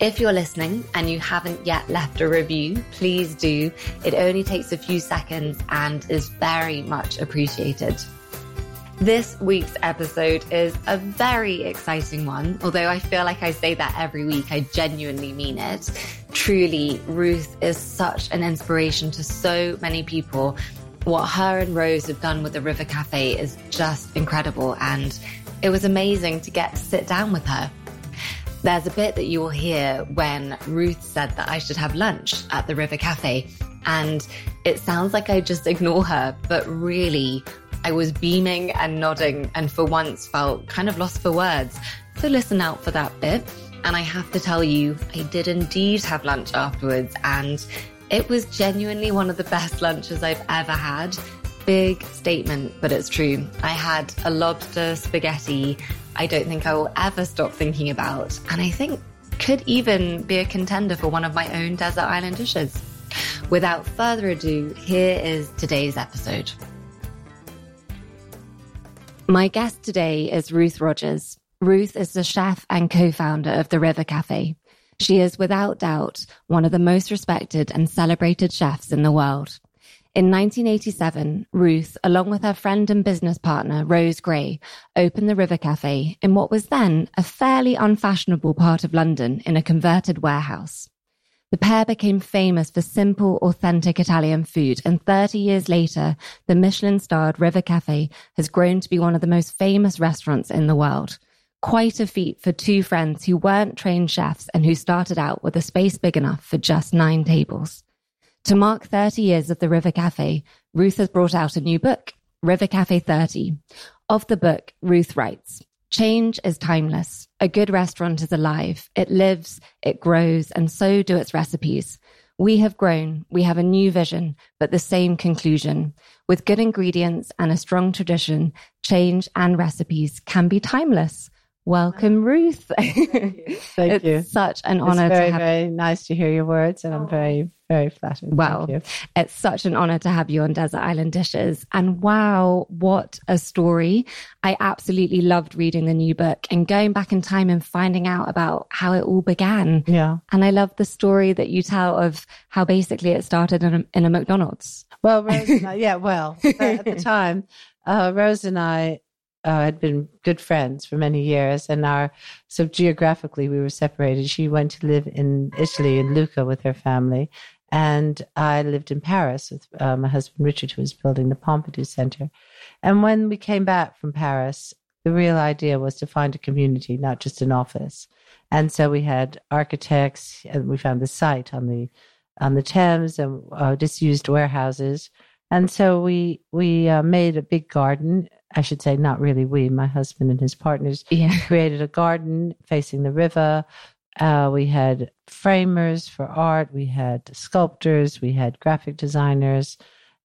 If you're listening and you haven't yet left a review, please do. It only takes a few seconds and is very much appreciated. This week's episode is a very exciting one, although I feel like I say that every week. I genuinely mean it. Truly, Ruth is such an inspiration to so many people. What her and Rose have done with the River Cafe is just incredible, and it was amazing to get to sit down with her. There's a bit that you will hear when Ruth said that I should have lunch at the River Cafe. And it sounds like I just ignore her, but really, I was beaming and nodding and for once felt kind of lost for words. So listen out for that bit. And I have to tell you, I did indeed have lunch afterwards and it was genuinely one of the best lunches I've ever had. Big statement, but it's true. I had a lobster spaghetti I don't think I will ever stop thinking about, and I think could even be a contender for one of my own desert island dishes. Without further ado, here is today's episode. My guest today is Ruth Rogers. Ruth is the chef and co-founder of the River Cafe. She is without doubt one of the most respected and celebrated chefs in the world. In 1987, Ruth, along with her friend and business partner, Rose Gray, opened the River Cafe in what was then a fairly unfashionable part of London in a converted warehouse. The pair became famous for simple, authentic Italian food, and 30 years later, the Michelin starred River Cafe has grown to be one of the most famous restaurants in the world. Quite a feat for two friends who weren't trained chefs and who started out with a space big enough for just nine tables. To mark 30 years of the River Cafe, Ruth has brought out a new book, River Cafe 30. Of the book, Ruth writes, Change is timeless. A good restaurant is alive. It lives, it grows, and so do its recipes. We have grown, we have a new vision, but the same conclusion. With good ingredients and a strong tradition, change and recipes can be timeless. Welcome, Ruth. Thank you. Thank it's you. such an honor it's very, to have very nice to hear your words, and I'm very, very flattered. You. It's such an honor to have you on Desert Island Dishes. And wow, what a story. I absolutely loved reading the new book and going back in time and finding out about how it all began. Yeah. And I love the story that you tell of how basically it started in a, in a McDonald's. Well, Rose and I, yeah, well, at the time, uh, Rose and I uh, had been good friends for many years, and our so geographically we were separated. She went to live in Italy in Lucca with her family, and I lived in Paris with uh, my husband Richard, who was building the Pompidou Center. And when we came back from Paris, the real idea was to find a community, not just an office. And so we had architects, and we found the site on the on the Thames and uh, disused warehouses. And so we we uh, made a big garden. I should say, not really we, my husband and his partners Yeah. created a garden facing the river. Uh, we had framers for art. We had sculptors. We had graphic designers.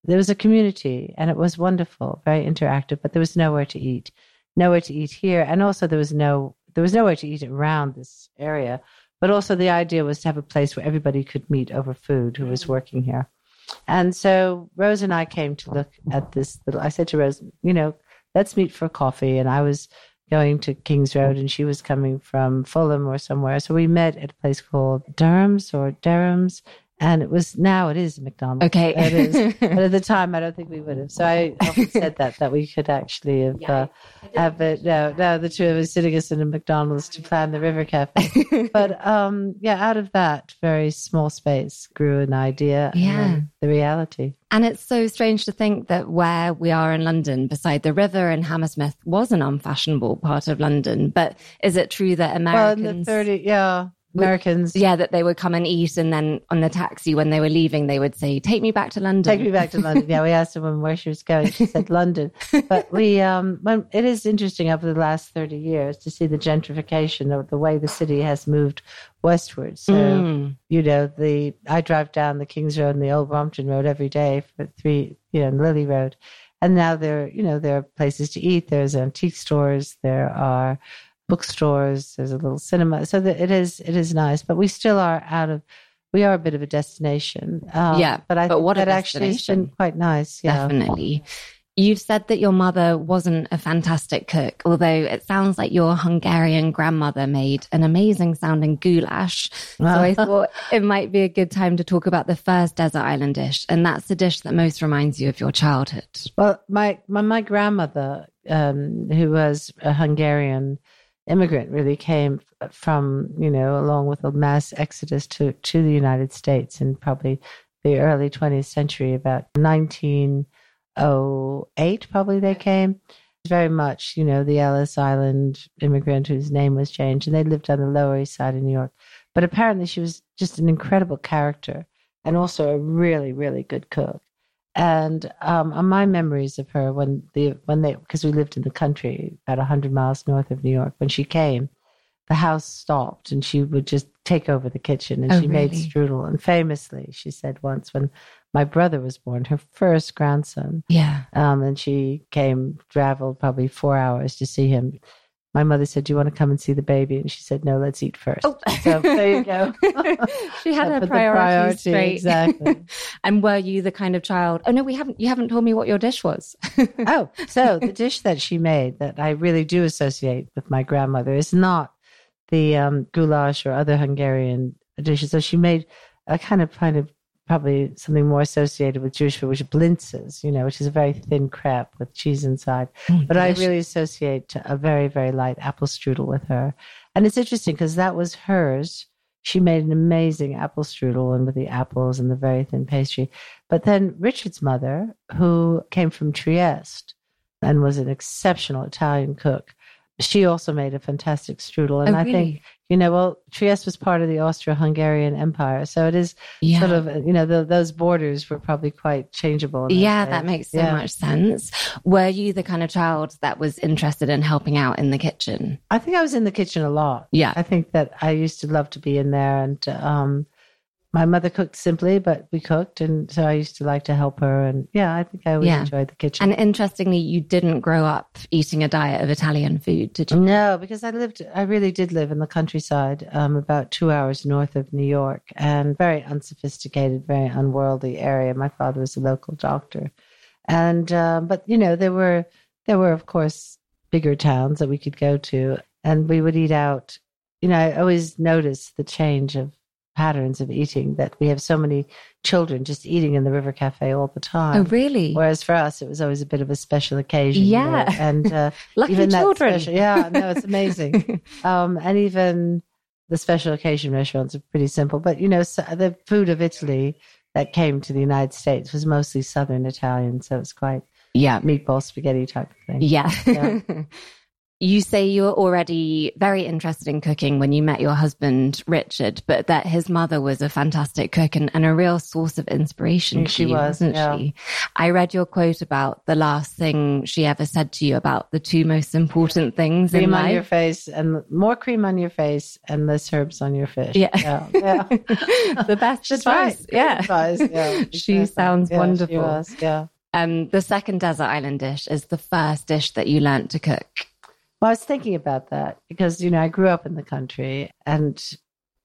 There was a community, and it was wonderful, very interactive. But there was nowhere to eat, nowhere to eat here, and also there was no there was nowhere to eat around this area. But also the idea was to have a place where everybody could meet over food who was working here. And so Rose and I came to look at this little. I said to Rose, you know, let's meet for coffee. And I was going to Kings Road and she was coming from Fulham or somewhere. So we met at a place called Durham's or Durham's. And it was now it is McDonald's. Okay. It is. but at the time, I don't think we would have. So I often said that, that we could actually have, uh, have it. No, no, the two of us sitting us in a McDonald's to plan the River Cafe. but um, yeah, out of that very small space grew an idea. Yeah. the reality. And it's so strange to think that where we are in London, beside the river in Hammersmith, was an unfashionable part of London. But is it true that Americans? Well, in the 30, yeah, Americans. Yeah, that they would come and eat, and then on the taxi when they were leaving, they would say, "Take me back to London." Take me back to London. Yeah, we asked a woman where she was going. She said London. But we, um, when, it is interesting over the last thirty years to see the gentrification of the way the city has moved westward. So Mm. you know, the I drive down the Kings Road and the Old Brompton Road every day for three, you know, Lillie Road, and now there, you know, there are places to eat. There's antique stores. There are bookstores. There's a little cinema. So that it is, it is nice. But we still are out of. We are a bit of a destination. Um, Yeah, but I but think what that actually has been quite nice. Yeah. Definitely. You've said that your mother wasn't a fantastic cook, although it sounds like your Hungarian grandmother made an amazing sounding goulash. So I thought it might be a good time to talk about the first desert island dish, and that's the dish that most reminds you of your childhood. Well, my my, my grandmother, um, who was a Hungarian immigrant, really came from you know along with a mass exodus to to the United States in probably the early 20th century, about 1908, probably they came. Very much, you know, the Ellis Island immigrant whose name was changed, and they lived on the Lower East Side of New York. But apparently, she was just an incredible character and also a really, really good cook. And um, on my memories of her when the when they because we lived in the country about hundred miles north of New York when she came, the house stopped and she would just take over the kitchen and Oh, she made strudel. And famously, she said once when my brother was born, her first grandson, Yeah. um, and she came traveled probably four hours to see him. My mother said, "Do you want to come and see the baby?" And she said, "No, let's eat first. Oh. So there you go. she had her priorities priority, straight. exactly. and were you the kind of child? Oh no, we haven't. You haven't told me what your dish was. oh, so the dish that she made that I really do associate with my grandmother is not the um, goulash or other Hungarian dishes. So she made a kind of kind of probably something more associated with Jewish food, which is blintzes, you know, which is a very thin crepe with cheese inside. Oh but I really associate a very, very light apple strudel with her. And it's interesting because that was hers. She made an amazing apple strudel and with the apples and the very thin pastry. But then Richard's mother, who came from Trieste and was an exceptional Italian cook, she also made a fantastic strudel. And Oh, I think, you know, well, Trieste was part of the Austro Hungarian Empire. So it is yeah. sort of, you know, the, those borders were probably quite changeable. Yeah, days. that makes so Yeah. much sense. Were you the kind of child that was interested in helping out in the kitchen? I think I was in the kitchen a lot. Yeah. I think that I used to love to be in there. And um, my mother cooked simply, but we cooked. And so I used to like to help her. And yeah, I think I always Yeah. enjoyed the kitchen. And interestingly, you didn't grow up eating a diet of Italian food, did you? No, because I lived, I really did live in the countryside, um, about two hours north of New York, and very unsophisticated, very unworldly area. My father was a local doctor, and uh, but you know there were there were of course bigger towns that we could go to, and we would eat out. You know, I always noticed the change of patterns of eating that we have so many children just eating in the River Cafe all the time. Oh, really? Whereas for us, it was always a bit of a special occasion. you know, Yeah. and uh, Lucky even children. special- yeah, no, it's amazing. um, and even the special occasion restaurants are pretty simple. But you know, so the food of Italy that came to the United States was mostly Southern Italian, so it's quite yeah. meatball spaghetti type of thing. Yeah. Yeah. you say you were already very interested in cooking when you met your husband, Richard, but that his mother was a fantastic cook and, and a real source of inspiration. To she was, wasn't yeah. she? I read your quote about the last thing she ever said to you about the two most important things in Cream on your face and more cream on your face and less herbs on your fish. Yeah. yeah. yeah. the best advice. right. Yeah. Advice, yeah. She sounds wonderful. She was, yeah. Um, the second desert island dish is the first dish that you learnt to cook. Well, I was thinking about that because you know I grew up in the country, and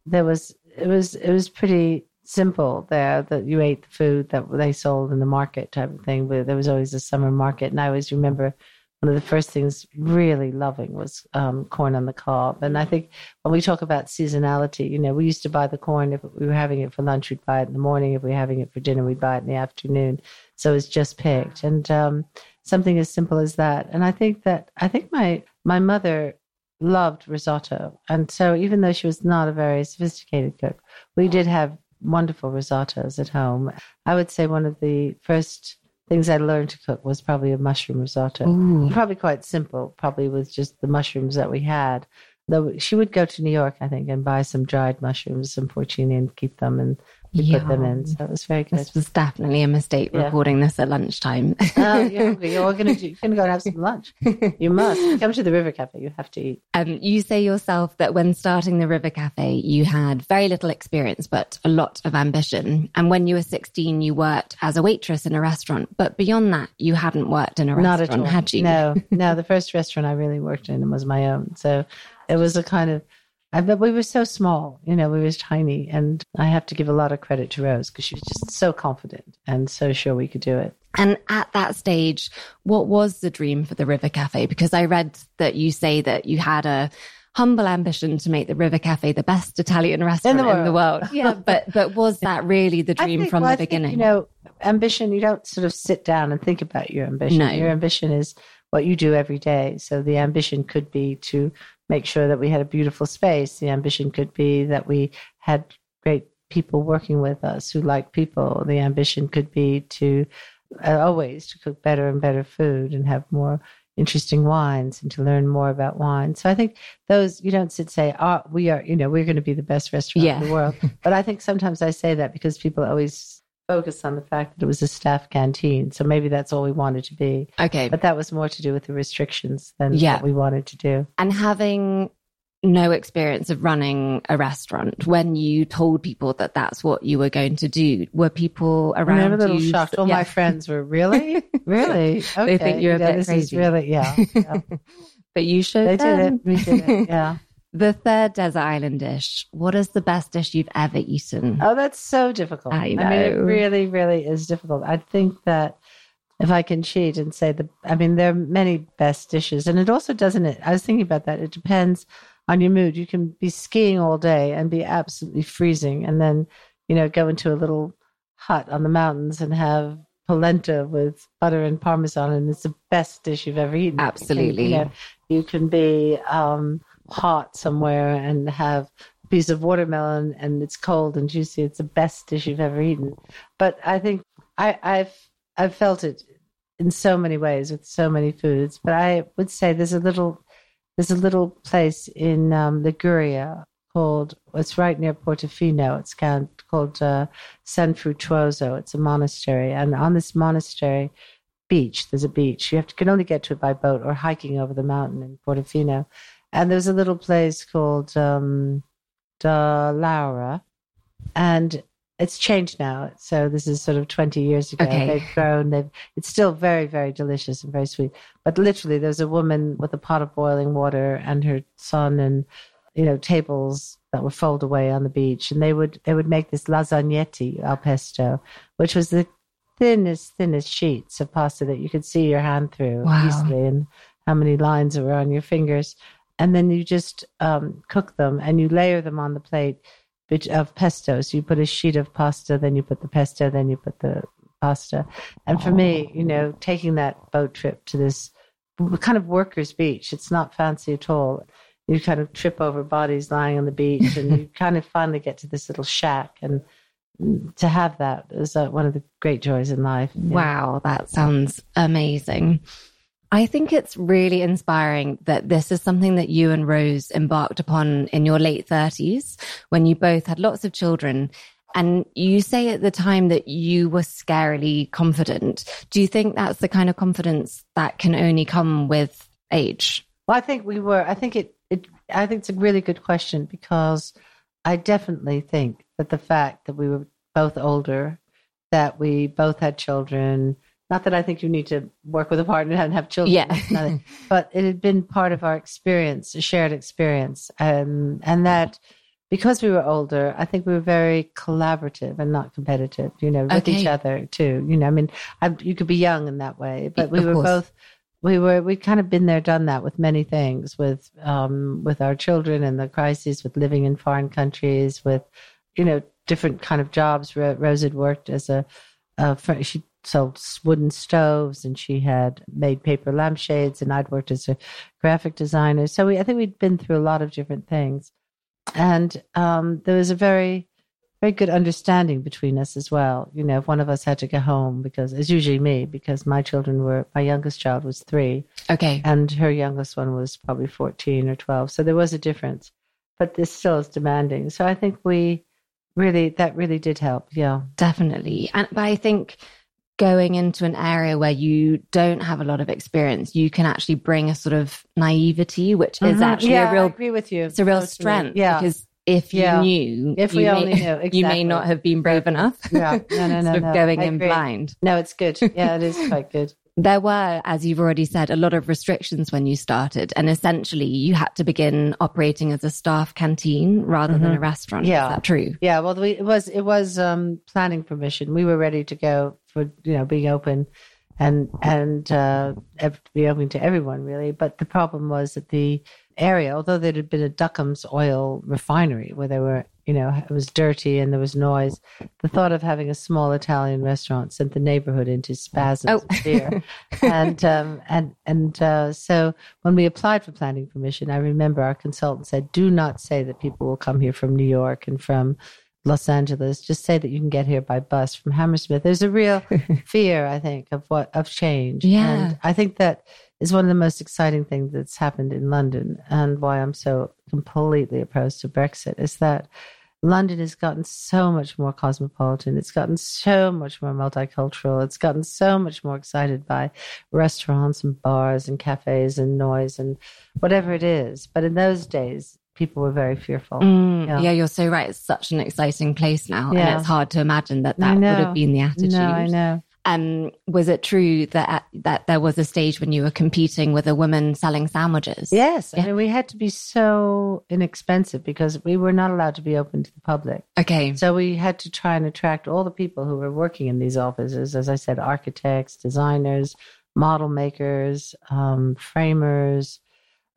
there was it was it was pretty simple there that you ate the food that they sold in the market type of thing. But there was always a summer market, and I always remember one of the first things really loving was um, corn on the cob. And I think when we talk about seasonality, you know, we used to buy the corn if we were having it for lunch, we'd buy it in the morning. If we were having it for dinner, we'd buy it in the afternoon. So it's just picked, and um, something as simple as that. And I think that I think my my mother loved risotto, and so even though she was not a very sophisticated cook, we did have wonderful risottos at home. I would say one of the first things I learned to cook was probably a mushroom risotto. Ooh. Probably quite simple, probably with just the mushrooms that we had. though she would go to New York, I think, and buy some dried mushrooms, some porcini, and keep them, and we Yeah. put them in. So it was very good. This was definitely a mistake Yeah. recording this at lunchtime. oh, you're hungry. Going to do, you're going to go and have some lunch. You must come to the River Cafe. You have to eat. Um, you say yourself that when starting the River Cafe, you had very little experience, but a lot of ambition. And when you were 16, you worked as a waitress in a restaurant. But beyond that, you hadn't worked in a Not restaurant, at all. had you? No, no. The first restaurant I really worked in was my own. So it was a kind of, I bet we were so small, you know, we were tiny. And I have to give a lot of credit to Rose because she was just so confident and so sure we could do it. And at that stage, what was the dream for the River Cafe? Because I read that you say that you had a humble ambition to make the River Cafe the best Italian restaurant in the world. Yeah, but but was that really the dream think- from well, the I think, beginning? you know, ambition, you don't sort of sit down and think about your ambition. No. Your ambition is what you do every day. So the ambition could be to make sure that we had a beautiful space. The ambition could be that we had great people working with us who like people. The ambition could be to uh, always to cook better and better food and have more interesting wines and to learn more about wine. So I think those you don't sit and say, "Oh, we are, you know, we're going to be the best restaurant Yeah. in the world." But I think sometimes I say that because people always focus on the fact that it was a staff canteen. So maybe that's all we wanted to be. okay, But that was more to do with the restrictions than Yeah. what we wanted to do. and having no experience of running a restaurant when you told people that that's what you were going to do were people around were a little you shocked. All Yeah. my friends were really, really. Okay, They think you're a yeah, bit crazy. Is really, yeah. yeah. but you showed they did it. We did it. Yeah. The third desert island dish what is the best dish you've ever eaten Oh, that's so difficult. I mean, it really, really is difficult. I think that if I can cheat and say the, I mean, there are many best dishes, and it also doesn't. It. I was thinking about that. It depends on your mood. You can be skiing all day and be absolutely freezing, and then you know go into a little hut on the mountains and have polenta with butter and parmesan, and it's the best dish you've ever eaten. Absolutely. You, know, you can be um, hot somewhere and have a piece of watermelon and it's cold and juicy. It's the best dish you've ever eaten. But I think I, I've I've felt it in so many ways with so many foods. But I would say there's a little there's a little place in um, Liguria called it's right near Portofino. It's called, called uh, San Fruttuoso. It's a monastery, and on this monastery beach, there's a beach. You have to can only get to it by boat or hiking over the mountain in Portofino. And there's a little place called um, Da Laura, and it's changed now. So this is sort of 20 years ago. Okay. They've grown. They've. It's still very, very delicious and very sweet. But literally, there's a woman with a pot of boiling water and her son, and you know tables that were fold away on the beach, and they would they would make this lasagnetti al pesto, which was the thinnest, thinnest sheets of pasta that you could see your hand through Wow. easily, and how many lines were on your fingers. And then you just um, cook them and you layer them on the plate of pesto. So you put a sheet of pasta, then you put the pesto, then you put the pasta. And for me, you know, taking that boat trip to this kind of workers' beach, it's not fancy at all. You kind of trip over bodies lying on the beach, and you kind of finally get to this little shack. And to have that is uh, one of the great joys in life. Wow, that sounds amazing. I think it's really inspiring that this is something that you and Rose embarked upon in your late 30s when you both had lots of children. And you say at the time that you were scarily confident. Do you think that's the kind of confidence that can only come with age? Well, I think we were. I think it. It. I think it's a really good question because I definitely think that the fact that we were both older, that we both had children. Not that I think you need to work with a partner and have children. Yeah. But it had been part of our experience, a shared experience, um, and that because we were older, I think we were very collaborative and not competitive. You know, with Okay. each other too. You know, I mean, I, you could be young in that way, but we Of were course. both we were we'd kind of been there done that with many things with um with our children and the crises with living in foreign countries with you know different kind of jobs Ro- rose had worked as a, a she sold wooden stoves and she had made paper lampshades and i'd worked as a graphic designer so we, i think we'd been through a lot of different things and um there was a very very good understanding between us as well. You know, if one of us had to go home because it's usually me because my children were my youngest child was three. Okay. And her youngest one was probably fourteen or twelve. So there was a difference. But this still is demanding. So I think we really that really did help. Yeah. Definitely. And but I think going into an area where you don't have a lot of experience, you can actually bring a sort of naivety, which is Mhm. actually yeah, a real I agree with you. it's a real strength. Yeah. Because if you Yeah. knew, If we you only may, knew, you may not have been brave enough. Yeah. No, no, no, sort of no. going I in agree. blind. No, it's good. Yeah, it is quite good. There were, as you've already said, a lot of restrictions when you started, and essentially you had to begin operating as a staff canteen rather than Mhm. a restaurant. Yeah. Is that true? Yeah, well, we, it was it was um, planning permission. We were ready to go for you know being open, and and uh, be open to everyone really. But the problem was that the area, although there had been a Duckham's oil refinery where there were you know it was dirty and there was noise, the thought of having a small Italian restaurant sent the neighborhood into spasms Oh. of fear. and um, and and uh, so when we applied for planning permission, I remember our consultant said, "Do not say that people will come here from New York and from Los Angeles. Just say that you can get here by bus from Hammersmith." There's a real fear, I think, of what of change. Yeah. and I think that is one of the most exciting things that's happened in London, and why I'm so completely opposed to Brexit is that. London has gotten so much more cosmopolitan. It's gotten so much more multicultural. It's gotten so much more excited by restaurants and bars and cafes and noise and whatever it is. But in those days, people were very fearful. Mm, Yeah. yeah. you're so right. It's such an exciting place now, Yeah. and it's hard to imagine that that would have been the attitude. No, I know. Um, was it true that that there was a stage when you were competing with a woman selling sandwiches? Yes, I mean we had to be so inexpensive because we were not allowed to be open to the public. Okay. So we had to try and attract all the people who were working in these offices. As I said, architects, designers, model makers, um, framers.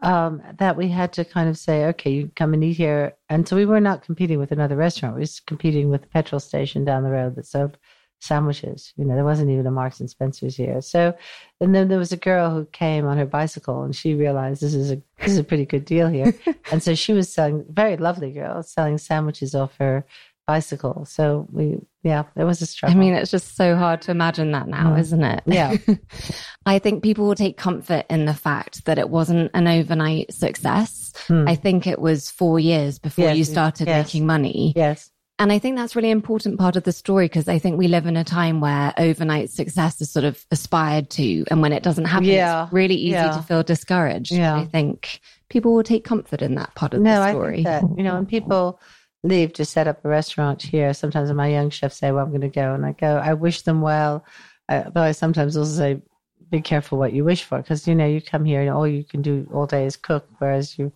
Um, that we had to kind of say, okay, you come and eat here. And so we were not competing with another restaurant. We was competing with the petrol station down the road that sold sandwiches. You know, there wasn't even a Marks and Spencer's here. So, and then there was a girl who came on her bicycle and she realized this is a this is a pretty good deal here. and so she was selling very lovely girl selling sandwiches off her bicycle. So we yeah, it was a I struggle. I mean, it's just so hard to imagine that now, Mm. isn't it? Yeah. I think people will take comfort in the fact that it wasn't an overnight success. Hmm. I think it was four years before Yes, you started yes. making money. yes. And I think that's really important part of the story because I think we live in a time where overnight success is sort of aspired to. And when it doesn't happen, Yeah. it's really easy Yeah. to feel discouraged. Yeah. I think people will take comfort in that part of No, the I story. think that you know and people leave to set up a restaurant here, sometimes my young chefs say, "Well, I'm going to go," and I go, "I wish them well," uh, but I sometimes also say, "Be careful what you wish for," because you know you come here and all you can do all day is cook, whereas you,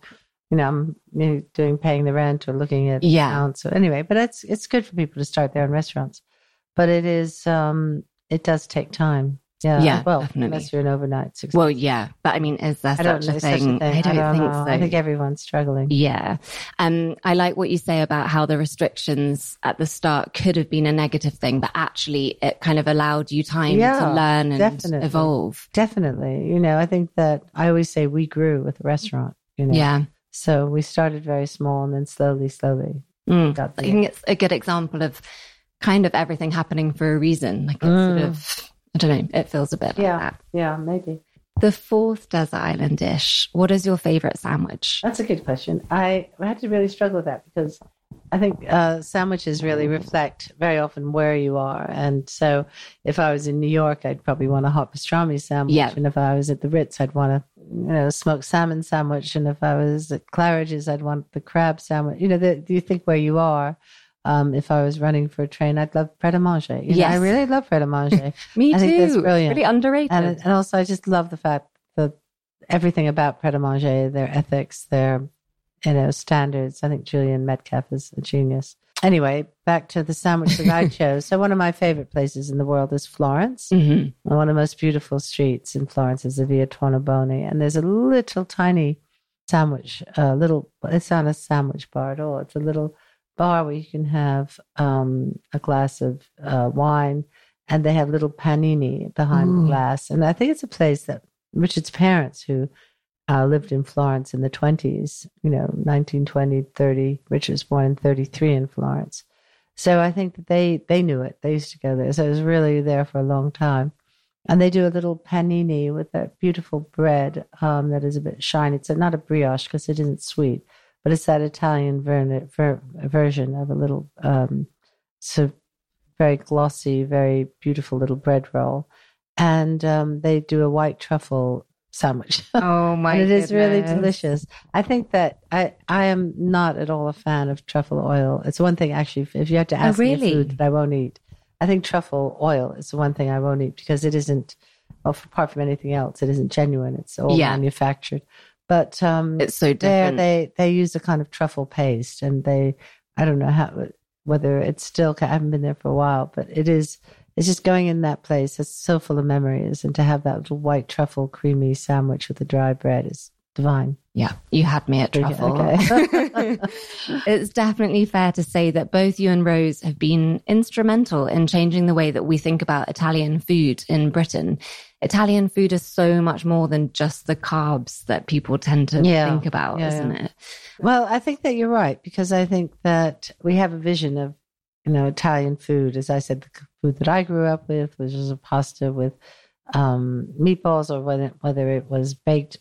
you know, I'm you know, doing paying the rent or looking at Yeah. accounts. So anyway, but it's it's good for people to start their own restaurants, but it is um it does take time. Yeah, Yeah, well, definitely. unless you're an overnight success. well, yeah. But I mean, is I don't such a such thing? a thing. I don't, think know. so. I think everyone's struggling. Yeah. Um, I like what you say about how the restrictions at the start could have been a negative thing, but actually it kind of allowed you time Yeah, to learn and definitely. evolve. Definitely. You know, I think that I always say we grew with the restaurant, you know. Yeah. So we started very small and then slowly, slowly Mm. got I think it's a good example of kind of everything happening for a reason. Like it's sort Mm. of, I don't know, it feels a bit Yeah. like that. Yeah, maybe. The fourth desert island dish. What is your favorite sandwich? That's a good question. I had to really struggle with that because I think uh, sandwiches really reflect very often where you are. And so if I was in New York, I'd probably want a hot pastrami sandwich. Yeah. And if I was at the Ritz, I'd want a you know smoked salmon sandwich. And if I was at Claridge's, I'd want the crab sandwich. You know, the, you think where you are. Um, if I was running for a train, I'd love pret a manger. You know, I really love pret a manger. Me I too. think that's brilliant. Really underrated. and and also I just love the fact that everything about Pret a Manger, their ethics, their you know standards. I think Julian Metcalfe is a genius. Anyway, back to the sandwich that I chose. So one of my favorite places in the world is Florence. Mhm. One of the most beautiful streets in Florence is the Via Tornabuoni, and there's a little tiny sandwich, a little. It's not a sandwich bar at all. It's a little bar where you can have um, a glass of uh, wine, and they have little panini behind Ooh. the glass. And I think it's a place that Richard's parents, who uh, lived in Florence in the 20s, you know, 1920, 30. Richard was born in 33 in Florence. So I think that they they knew it. They used to go there, so it was really there for a long time. And they do a little panini with that beautiful bread um, that is a bit shiny. It's not a brioche because it isn't sweet, but it's that Italian ver- ver- version of a little, um, so very glossy, very beautiful little bread roll. And um, they do a white truffle sandwich. Oh my! and it goodness. is really delicious. I think that I I am not at all a fan of truffle oil. It's one thing actually. If, if you have to ask me really? a food that I won't eat, I think truffle oil is the one thing I won't eat because it isn't. Well, apart from anything else, it isn't genuine. It's all Yeah. manufactured. But um, It's so there different. they they use a kind of truffle paste, and they I don't know how whether it's still. I haven't been there for a while, but it is. It's just going in that place. It's so full of memories, and to have that little white truffle creamy sandwich with the dry bread is divine. Yeah, you had me at truffle. okay. it's definitely fair to say that both you and Rose have been instrumental in changing the way that we think about Italian food in Britain. Italian food is so much more than just the carbs that people tend to Yeah. think about, Yeah, isn't yeah. it? Well, I think that you're right because I think that we have a vision of, you know, Italian food. As I said, the food that I grew up with, which was a pasta with um, meatballs, or whether whether it was baked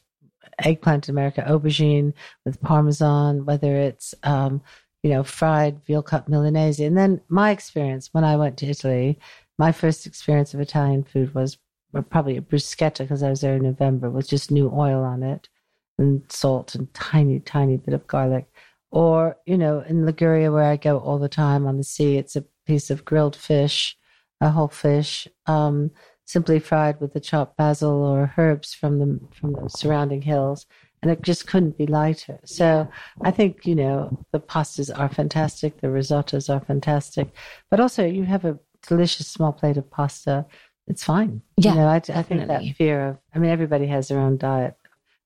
eggplant in America, aubergine with parmesan, whether it's um, you know fried veal cut milanese. And then my experience when I went to Italy, my first experience of Italian food was probably a bruschetta because I was there in November with just new oil on it and salt and tiny, tiny bit of garlic. Or, you know, in Liguria where I go all the time on the sea, it's a piece of grilled fish, a whole fish, um, simply fried with the chopped basil or herbs from the from the surrounding hills. And it just couldn't be lighter. So I think, you know, the pastas are fantastic, the risottos are fantastic. But also you have a delicious small plate of pasta. It's fine. Yeah, you know, I, I think that fear of, I mean, everybody has their own diet.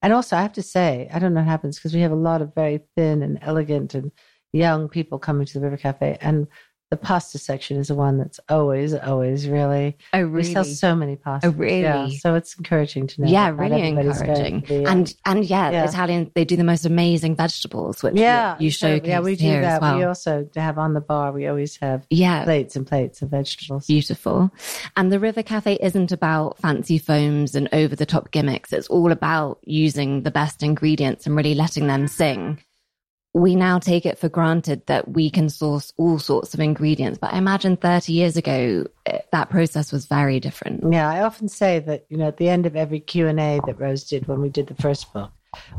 And also, I have to say, I don't know what happens because we have a lot of very thin and elegant and young people coming to the River Cafe. And the pasta section is the one that's always, always really, Oh, we sell so many pastas. Oh, really? Yeah, so it's encouraging to know. yeah, really encouraging. and and yeah, yeah. Italian they do the most amazing vegetables, which yeah, you, you showcase Yeah, we do that. well. We also have on the bar, we always have yeah, plates and plates of vegetables. Beautiful. And the River Cafe isn't about fancy foams and over the top gimmicks. It's all about using the best ingredients and really letting them sing. We now take it for granted that we can source all sorts of ingredients, but I imagine 30 years ago, eh, that process was very different. Yeah, I often say that you know at the end of every Q and A that Rose did when we did the first book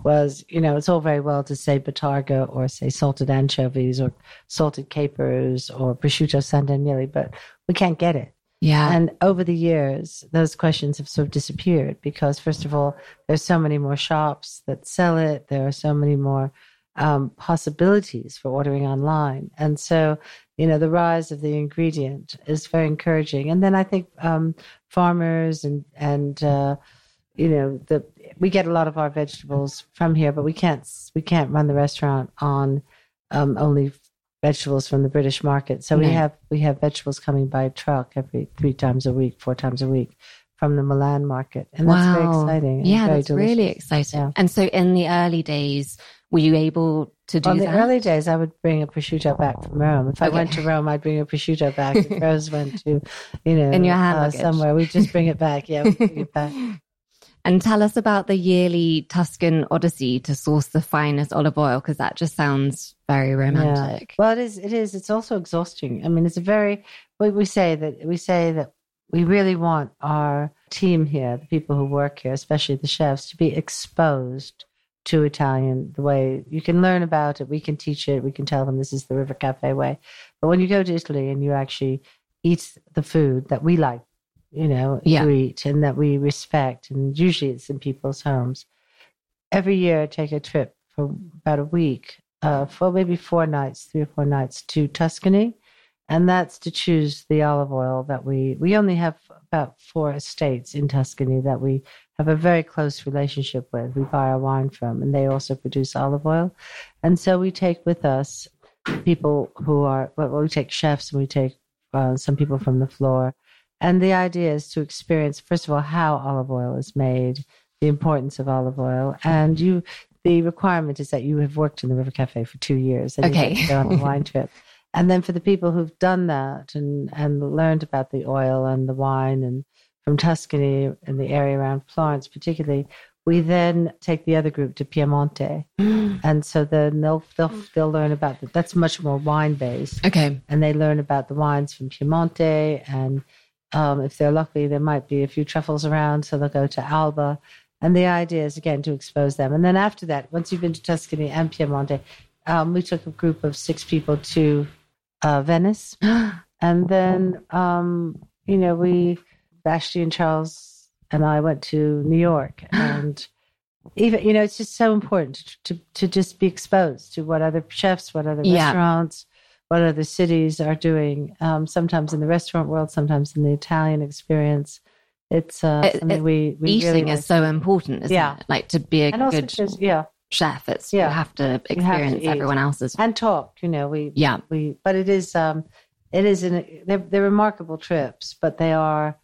was you know it's all very well to say bottarga or say salted anchovies or salted capers or prosciutto San Daniele, but we can't get it. Yeah. And over the years, those questions have sort of disappeared because, first of all, there's so many more shops that sell it. There are so many more um, possibilities for ordering online. And so, you know, the rise of the ingredient is very encouraging. And then I think um, farmers and, and, uh, you know, the, we get a lot of our vegetables from here, but we can't, we can't run the restaurant on um, only vegetables from the British market. So we have we have vegetables coming by truck every three times a week, four times a week from the Milan market, and that's very exciting. yeah, that's really exciting. Yeah. And so in the early days, were you able to do that? On the early days, I would bring a prosciutto back from Rome. If I went to Rome, I'd bring a prosciutto back. If Rose went to, you know, In your hand uh, somewhere, we'd just bring it back. Yeah, we'd bring it back. And tell us about the yearly Tuscan Odyssey to source the finest olive oil, because that just sounds very romantic. Well, it is. It is. It's also exhausting. I mean, it's a very. We, we say that we say that we really want our team here, the people who work here, especially the chefs, to be exposed to Italian the way you can learn about it. We can teach it. We can tell them this is the River Cafe way. But when you go to Italy and you actually eat the food that we like, you know, Yeah. to eat and that we respect, and usually it's in people's homes. Every year, I take a trip for about a week uh, for maybe four nights, three or four nights to Tuscany, and that's to choose the olive oil that we we only have about four estates in Tuscany that we have a very close relationship with. We buy our wine from, and they also produce olive oil, and so we take with us people who are well, we take chefs and we take uh, some people from the floor, and the idea is to experience first of all how olive oil is made, the importance of olive oil, and you the requirement is that you have worked in the River Cafe for two years and Okay. you go on a wine trip. And then for the people who've done that and, and learned about the oil and the wine and from Tuscany and the area around Florence, particularly, we then take the other group to Piemonte, and so then they'll they'll they'll learn about the, that's much more wine based. Okay, and they learn about the wines from Piemonte, and um, if they're lucky, there might be a few truffles around, so they'll go to Alba. And the idea is again to expose them. And then after that, once you've been to Tuscany and Piemonte, um, we took a group of six people to uh, Venice, and then um, you know we Vashti and Charles and I went to New York, and even you know it's just so important to to, to just be exposed to what other chefs, what other Yeah. restaurants, what other cities are doing. Um, sometimes in the restaurant world, sometimes in the Italian experience. It's uh, It- something it- we, we eating really is so important, isn't Yeah. it? Like to be a and good because yeah, chef, it's Yeah. you have to You have to experience everyone else's. and talk. You know, we Yeah, we but it is um it is an they're, they're remarkable trips but they are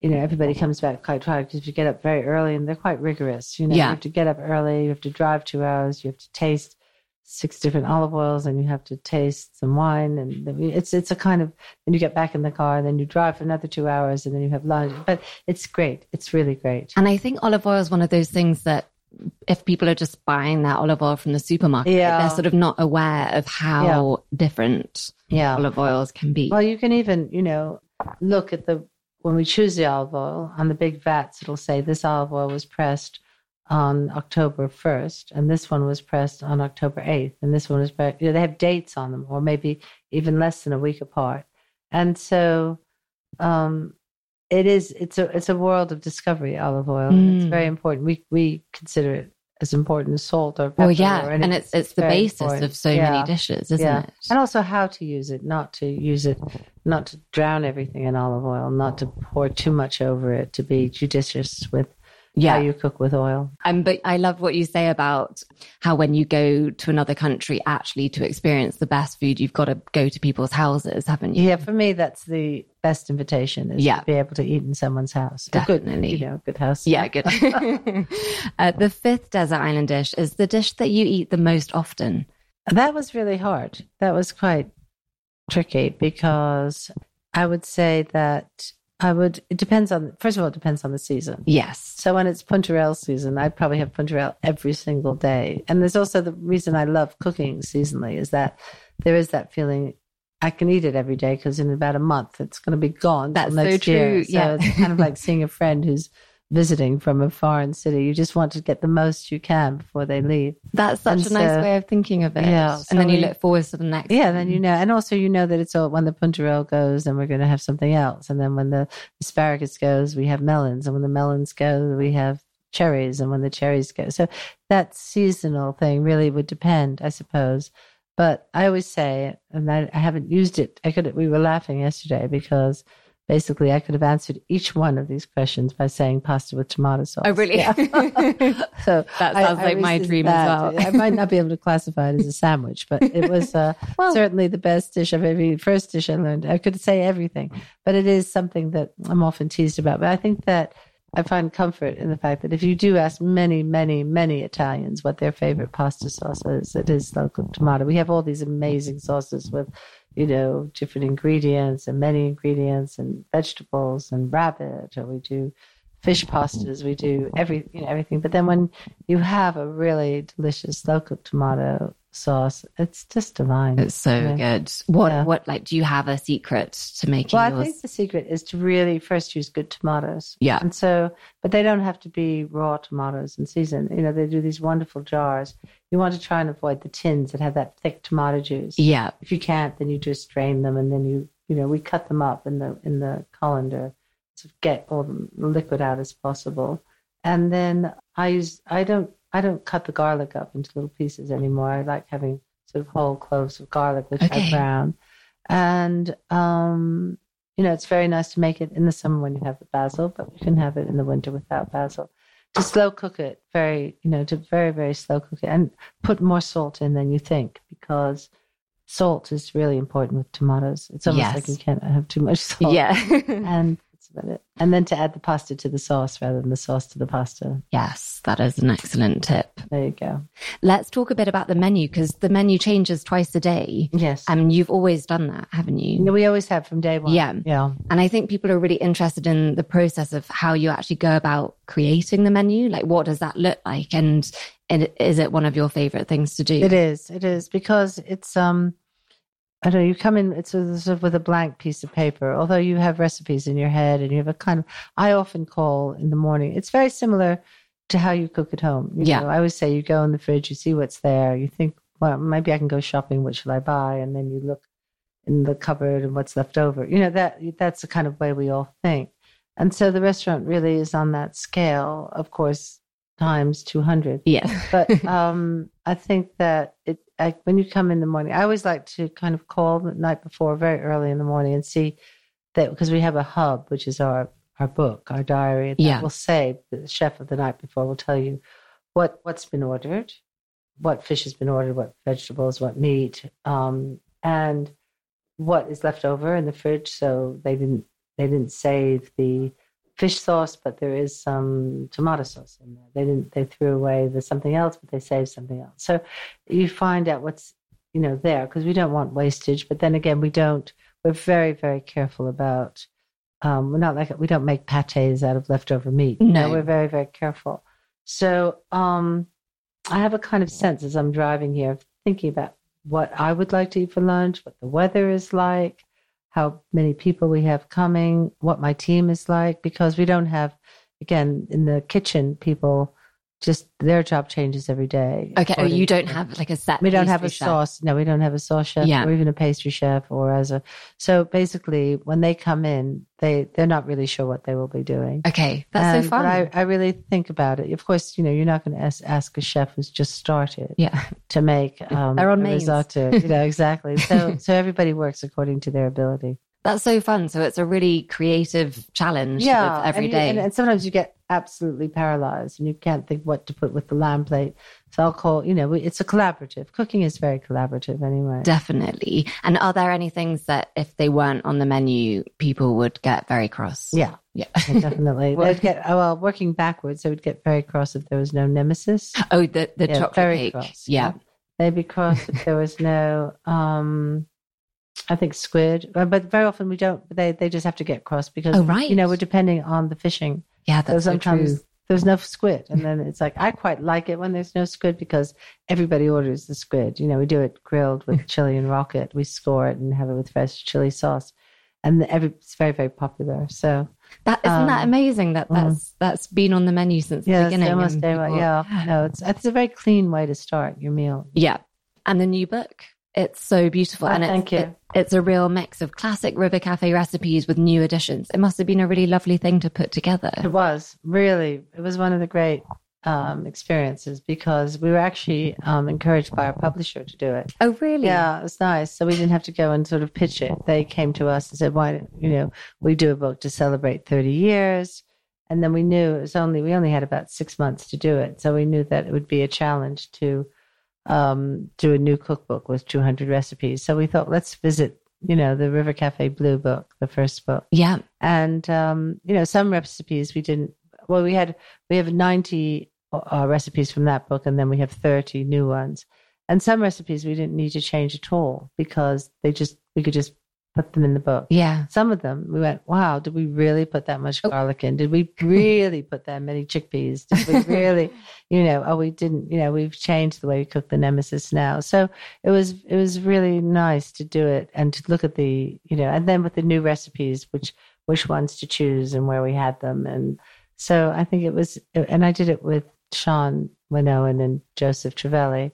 you know everybody comes back quite tired because you get up very early and they're quite rigorous you know Yeah. you have to get up early you have to drive two hours you have to taste six different olive oils and you have to taste some wine and it's it's a kind of then you get back in the car and then you drive for another two hours and then you have lunch but it's great it's really great and I think olive oil is one of those things that if people are just buying that olive oil from the supermarket, Yeah. they're sort of not aware of how different yeah olive oils can be. Well, you can even, you know, look at the when we choose the olive oil on the big vats. It'll say this olive oil was pressed on October first, and this one was pressed on October eighth, and this one was pressed. You know, they have dates on them, or maybe even less than a week apart. And so, um, it is. It's a it's a world of discovery. Olive oil. and It's Mm. very important. We we consider it as important as salt or pepper. well, yeah, and it's it's the basis important. of so Yeah. many dishes, isn't Yeah. it? and also how to use it not to use it not to drown everything in olive oil not to pour too much over it to be judicious with Yeah, how you cook with oil Um, but I love what you say about how when you go to another country, actually to experience the best food, you've got to go to people's houses, haven't you? yeah for me that's the best invitation is Yeah. to be able to eat in someone's house A good Definitely. you know good house Yeah, good. uh, the fifth desert island dish is the dish that you eat the most often. that was really hard that was quite tricky because i would say that i would it depends on first of all it depends on the season Yes. So when it's puntarelle season, I probably have puntarelle every single day. And there's also the reason I love cooking seasonally is that there is that feeling I can eat it every day because in about a month it's going to be gone. That's so next year. true, So yeah. it's kind of like seeing a friend who's visiting from a foreign city. You just want to get the most you can before they leave. That's such And a nice way of thinking of it. Yeah, and so then you look forward to the next. Yeah, then you know, and also you know that it's all when the puntarelle goes, then we're going to have something else, and then when the asparagus goes, we have melons, and when the melons go, we have cherries, and when the cherries go, so that seasonal thing really would depend, I suppose. But I always say, and I, I haven't used it. I could. We were laughing yesterday because basically I could have answered each one of these questions by saying pasta with tomato sauce. Oh, really? Yeah. so That sounds I like my dream that. as well. I might not be able to classify it as a sandwich, but it was uh, Well- certainly the best dish I've ever. First dish I learned. I could say everything, but it is something that I'm often teased about. But I think that I find comfort in the fact that if you do ask many, many, many Italians what their favorite pasta sauce is, it is cooked tomato. We have all these amazing sauces with, you know, different ingredients and many ingredients and vegetables and rabbit, or we do fish pastas, we do every you know everything. But then when you have a really delicious slow cooked tomato sauce, it's just divine. It's so Yeah. good. What, Yeah. what, like, do you have a secret to making Well, I think the secret is to really first use good tomatoes. Yeah. And so, but they don't have to be raw tomatoes in season. You know, they do these wonderful jars. You want to try and avoid the tins that have that thick tomato juice. yeah. If you can't, then you just drain them and then you, you know, we cut them up in the in the colander to get all the liquid out as possible. And then I use I don't I don't cut the garlic up into little pieces anymore. I like having sort of whole cloves of garlic which Okay. I brown. And um you know, it's very nice to make it in the summer when you have the basil, but you can have it in the winter without basil. To slow cook it, very, you know, to very, very slow cook it and put more salt in than you think because salt is really important with tomatoes. It's almost Yes. like you can't have too much salt. Yeah. And about it. And then to add the pasta to the sauce rather than the sauce to the pasta. Yes, that is an excellent tip. There you go. Let's talk a bit about the menu because the menu changes twice a day. Yes. And you've always done that, haven't you? we always have from day one. Yeah. Yeah. And I think people are really interested in the process of how you actually go about creating the menu. Like, what does that look like? And, and is it one of your favorite things to do? It is. It is because it's, um, I don't know, you come in, it's sort of with a blank piece of paper, although you have recipes in your head and you have a kind of, I often call in the morning. It's very similar to how you cook at home. You Yeah. know, I always say you go in the fridge, you see what's there, you think, well, maybe I can go shopping. What should I buy? And then you look in the cupboard and what's left over. You know, that that's the kind of way we all think. And so the restaurant really is on that scale, of course, times 200 Yeah. but um, I think that it I, when you come in the morning, I always like to kind of call the night before, very early in the morning, and see that because we have a hub, which is our our book, our diary, that Yeah. will say the chef of the night before will tell you what what's been ordered, what fish has been ordered, what vegetables, what meat, um, and what is left over in the fridge. So they didn't they didn't save the fish sauce, but there is some tomato sauce in there. They didn't they threw away the something else, but they saved something else. So you find out what's you know there because we don't want wastage. But then again, we don't. We're very very careful about. Um, we're not like we don't make pates out of leftover meat. Know, No. we're very very careful. So um, I have a kind of sense as I'm driving here, of thinking about what I would like to eat for lunch, what the weather is like, how many people we have coming, what my team is like, because we don't have, again, in the kitchen, people just their job changes every day. Okay. Oh, you don't have like a set. we don't have a chef. sauce. No, we don't have a sous chef Yeah. or even a pastry chef or as a. So basically, when they come in, they they're not really sure what they will be doing. Okay. That's And- so fun. But I, I really think about it. Of course, you know, you're not going to ask, ask a chef who's just started yeah. to make um, They're on a risotto. You know, exactly. So so everybody works according to their ability. That's so fun. So it's a really creative challenge Yeah, every and, day. and, and sometimes you get absolutely paralyzed and you can't think what to put with the lamb plate. So I'll call. You know, it's a collaborative. Cooking is very collaborative anyway. Definitely. And are there any things that if they weren't on the menu, people would get very cross? Yeah, Yeah. yeah, definitely. Well- They'd get oh, well working backwards. They would get very cross if there was no nemesis. Oh, the, the Yeah, chocolate very cake. cross. Yeah. They'd be cross if there was no. um I think squid, Uh, but very often we don't. They they just have to get cross because Oh, right. you know we're depending on the fishing. Yeah, that's so sometimes true. there's no squid, and then it's like I quite like it when there's no squid because everybody orders the squid. You know, we do it grilled with chili and rocket. We score it and have it with fresh chili sauce, and every, it's very very popular. So That isn't that um, amazing that mm. that's that's been on the menu since the yeah, beginning. it's almost day people- Yeah, no, it's it's a very clean way to start your meal. Yeah. And the new book. It's so beautiful. Oh, and it's, thank you. it- it's a real mix of classic River Cafe recipes with new additions. It must have been a really lovely thing to put together. It was really. It was one of the great um, experiences because we were actually um, encouraged by our publisher to do it. Oh, really? Yeah, it was nice. So we didn't have to go and sort of pitch it. They came to us and said, "Why, don't you know, we do a book to celebrate 30 years." And then we knew it was only we only had about six months to do it, so we knew that it would be a challenge to um, do a new cookbook with 200 recipes. So we thought, let's visit, you know, the River Cafe Blue book, the first book Yeah. and um, you know some recipes we didn't well we had we have 90 uh, recipes from that book and then we have 30 new ones and some recipes we didn't need to change at all because they just we could just put them in the book. Yeah. some of them we went wow did we really put that much Oh. garlic in? Did we really put that many chickpeas? Did we really you know oh we didn't you know we've changed the way we cook the nemesis now. So it was it was really nice to do it and to look at the you know and then with the new recipes which which ones to choose and where we had them. And so i think it was and i did it with sean winowen and Joseph Trivelli,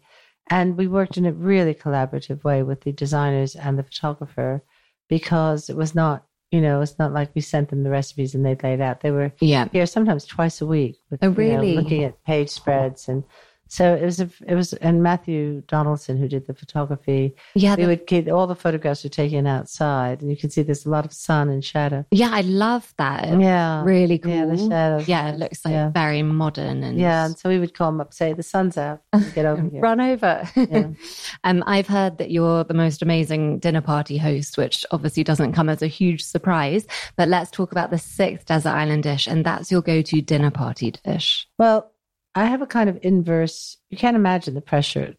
and we worked in a really collaborative way with the designers and the photographer because it was not you know it's not like we sent them the recipes and they'd lay out they were Yeah. here sometimes twice a week with Oh, you know, really? looking at page spreads and So it was a, it was and Matthew Donaldson who did the photography. Yeah, we the- would all the photographs were taken outside, and you can see there's a lot of sun and shadow. yeah, I love that. Yeah, Really cool. yeah, the shadows. Yeah, it looks like Yeah. very modern and Yeah, and so we would call them up, say the sun's out, get over here. run over. Yeah. um, I've heard that you're the most amazing dinner party host, which obviously doesn't come as a huge surprise. But let's talk about the sixth desert island dish, and that's your go-to dinner party dish. Well, I have a kind of inverse. You can't imagine the pressure.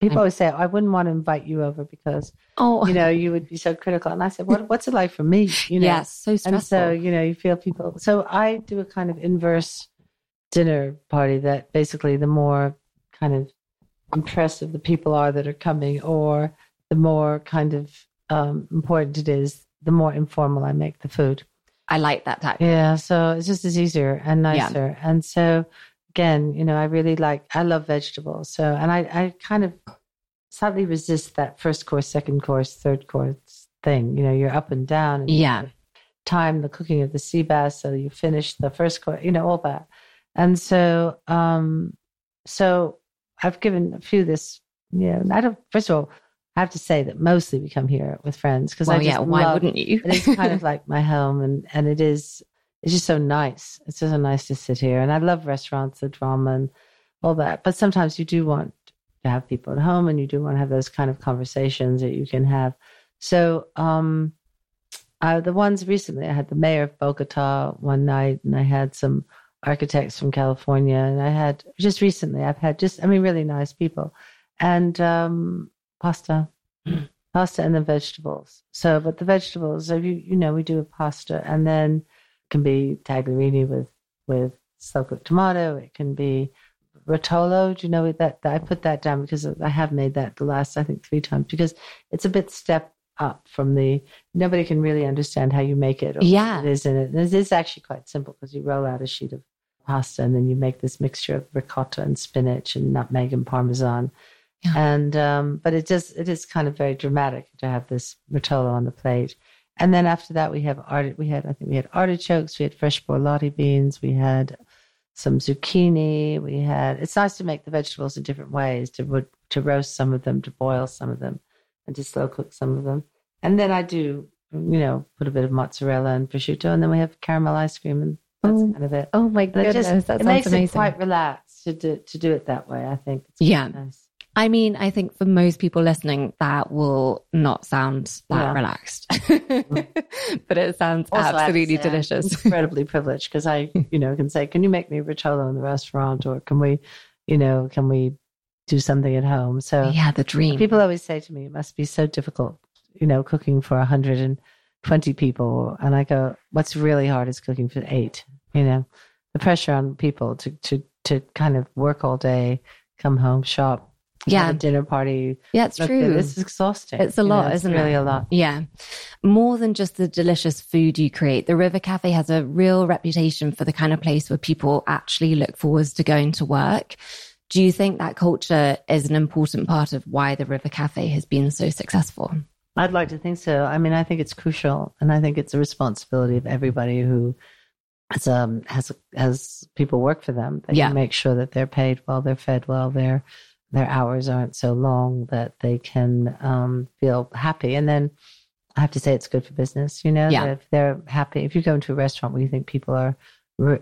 People Mm. always say, "I wouldn't want to invite you over because Oh, you know you would be so critical." And I said, "What What's it like for me?" You know, yes, so stressful. and so you know you feel people. So I do a kind of inverse dinner party that basically the more kind of impressive the people are that are coming, or the more kind of um, important it is, the more informal I make the food. I like that tactic. Yeah, so it's just as easier and Yeah. nicer. And so again, you know, I really like I love vegetables. So and I, I kind of slightly resist that first course, second course, third course thing. You know, you're up and down and Yeah. time the cooking of the sea bass so you finish the first course, you know, all that. And so um so I've given a few this, you know, I don't first of all, I have to say that mostly we come here with friends because Well, I just yeah, why love- wouldn't you? it is kind of like my home and and it is it's just so nice. It's just so nice to sit here. And i love restaurants the drama and all that. But sometimes you do want to have people at home and you do want to have those kind of conversations that you can have. So um uh, the ones recently i had the mayor of bogota one night and i had some architects from california and i had just recently i've had just i mean really nice people. And um pasta pasta and then vegetables. So, but the vegetables, so you you know, we do a pasta, and then can be tagliarini with with slow cooked tomato. It can be rotolo. Do you know that, that I put that down because I have made that the last I think three times because it's a bit step up from the nobody can really understand how you make it. Or Yeah. what it is in it. And it is actually quite simple because you roll out a sheet of pasta and then you make this mixture of ricotta and spinach and nutmeg and parmesan Yeah. and um, but it just it is kind of very dramatic to have this rotolo on the plate. And then after that, we have art. We had I think we had artichokes, we had fresh borlotti beans, we had some zucchini. We had. It's nice to make the vegetables in different ways to to roast some of them, to boil some of them, and to slow cook some of them. And then I do you know put a bit of mozzarella and prosciutto, and then we have caramel ice cream, and that's Oh, kind of it. Oh my And it goodness, just that it makes amazing. it quite relaxed to do to do it that way. I think. It's Yeah. nice. I mean, I think for most people listening, that will not sound that Yeah. relaxed, mm. but it sounds Also, I have to absolutely say, I'm delicious. incredibly privileged because I, you know, can say, "Can you make me rotolo in the restaurant?" or "Can we, you know, can we do something at home?" So yeah, the dream. people always say to me, "It must be so difficult, you know, cooking for 120 people." And I go, "What's really hard is cooking for eight. You know, the pressure on people to to to kind of work all day, come home, shop, Yeah. dinner party. yeah, it's Look, true. This is exhausting. It's a know, lot, it's isn't really it? a lot. Yeah. More than just the delicious food you create, the River Cafe has a real reputation for the kind of place where people actually look forward to going to work. Do you think that culture is an important part of why the River Cafe has been so successful? I'd like to think so. I mean, I think it's crucial, and I think it's a responsibility of everybody who has um has has people work for them. That Yeah. you make sure that they're paid well, they're fed well, their their hours aren't so long that they can um, feel happy. And then I have to say, it's good for business. You know, Yeah. if they're happy, if you go into a restaurant where you think people are,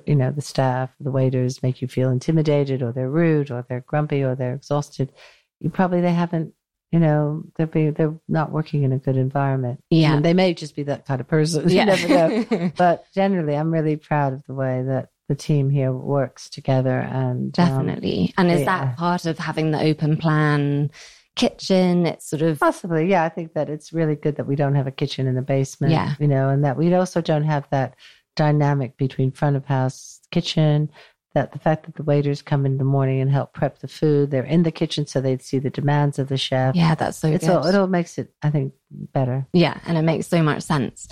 you know, the staff, the waiters make you feel intimidated, or they're rude, or they're grumpy, or they're exhausted, you probably they haven't you know, they're be, they're not working in a good environment. Yeah. I mean, they may just be that kind of person. You never know. But generally, I'm really proud of the way that the team here works together. And um, Definitely. and is yeah. that part of having the open plan kitchen? It's sort of possibly, yeah, I think that it's really good that we don't have a kitchen in the basement. Yeah. you know, and that we also don't have that dynamic between front of house kitchen. That the fact that the waiters come in the morning and help prep the food, they're in the kitchen so they'd see the demands of the chef. yeah, that's so it's good. all, it all makes it, I think, better. Yeah, and it makes so much sense.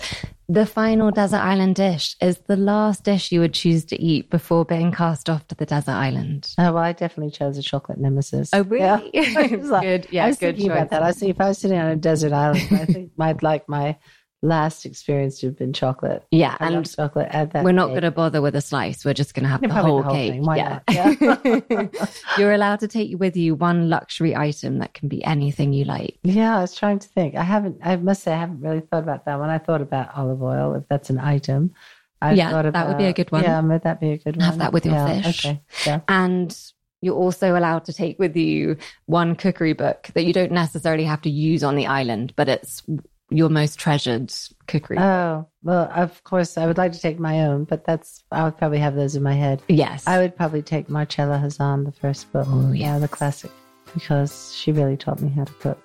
The final desert island dish is the last dish you would choose to eat before being cast off to the desert island. Oh, well, I definitely chose a chocolate nemesis. Oh, really? Yeah. I was like- good. Yeah, I was good thinking about that. I see if I was sitting on a desert island, I think I'd like my last experience to have been chocolate. Yeah, I and chocolate. Add that we're not going to bother with a slice. We're just going to have the whole, the whole cake. thing. Why yeah. not? Yeah. You're allowed to take with you one luxury item that can be anything you like. Yeah, I was trying to think. I haven't. I must say, I haven't really thought about that one. I thought about olive oil, if that's an item. I Yeah, thought that would be a good one. Yeah, would that be a good one? Have that with your Yeah, fish. Okay. Yeah. And you're also allowed to take with you one cookery book that you don't necessarily have to use on the island, but it's your most treasured cookery. Oh well, of course, I would like to take my own, but that's I would probably have those in my head. yes. I would probably take Marcella Hazan, the first book. Oh, yeah, the classic, because she really taught me how to cook.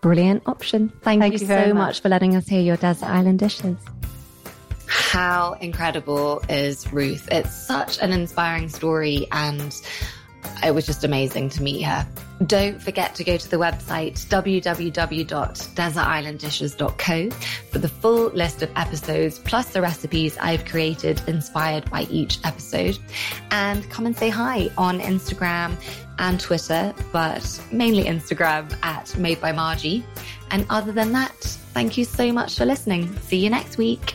Brilliant option. Thank, Thank you, you so much. much for letting us hear your desert island dishes. How incredible is Ruth? It's such an inspiring story and it was just amazing to meet her. Don't forget to go to the website www.desertislanddishes.co for the full list of episodes plus the recipes I've created inspired by each episode. And come and say hi on Instagram and Twitter, but mainly Instagram at Made by Margie. And other than that, thank you so much for listening. See you next week.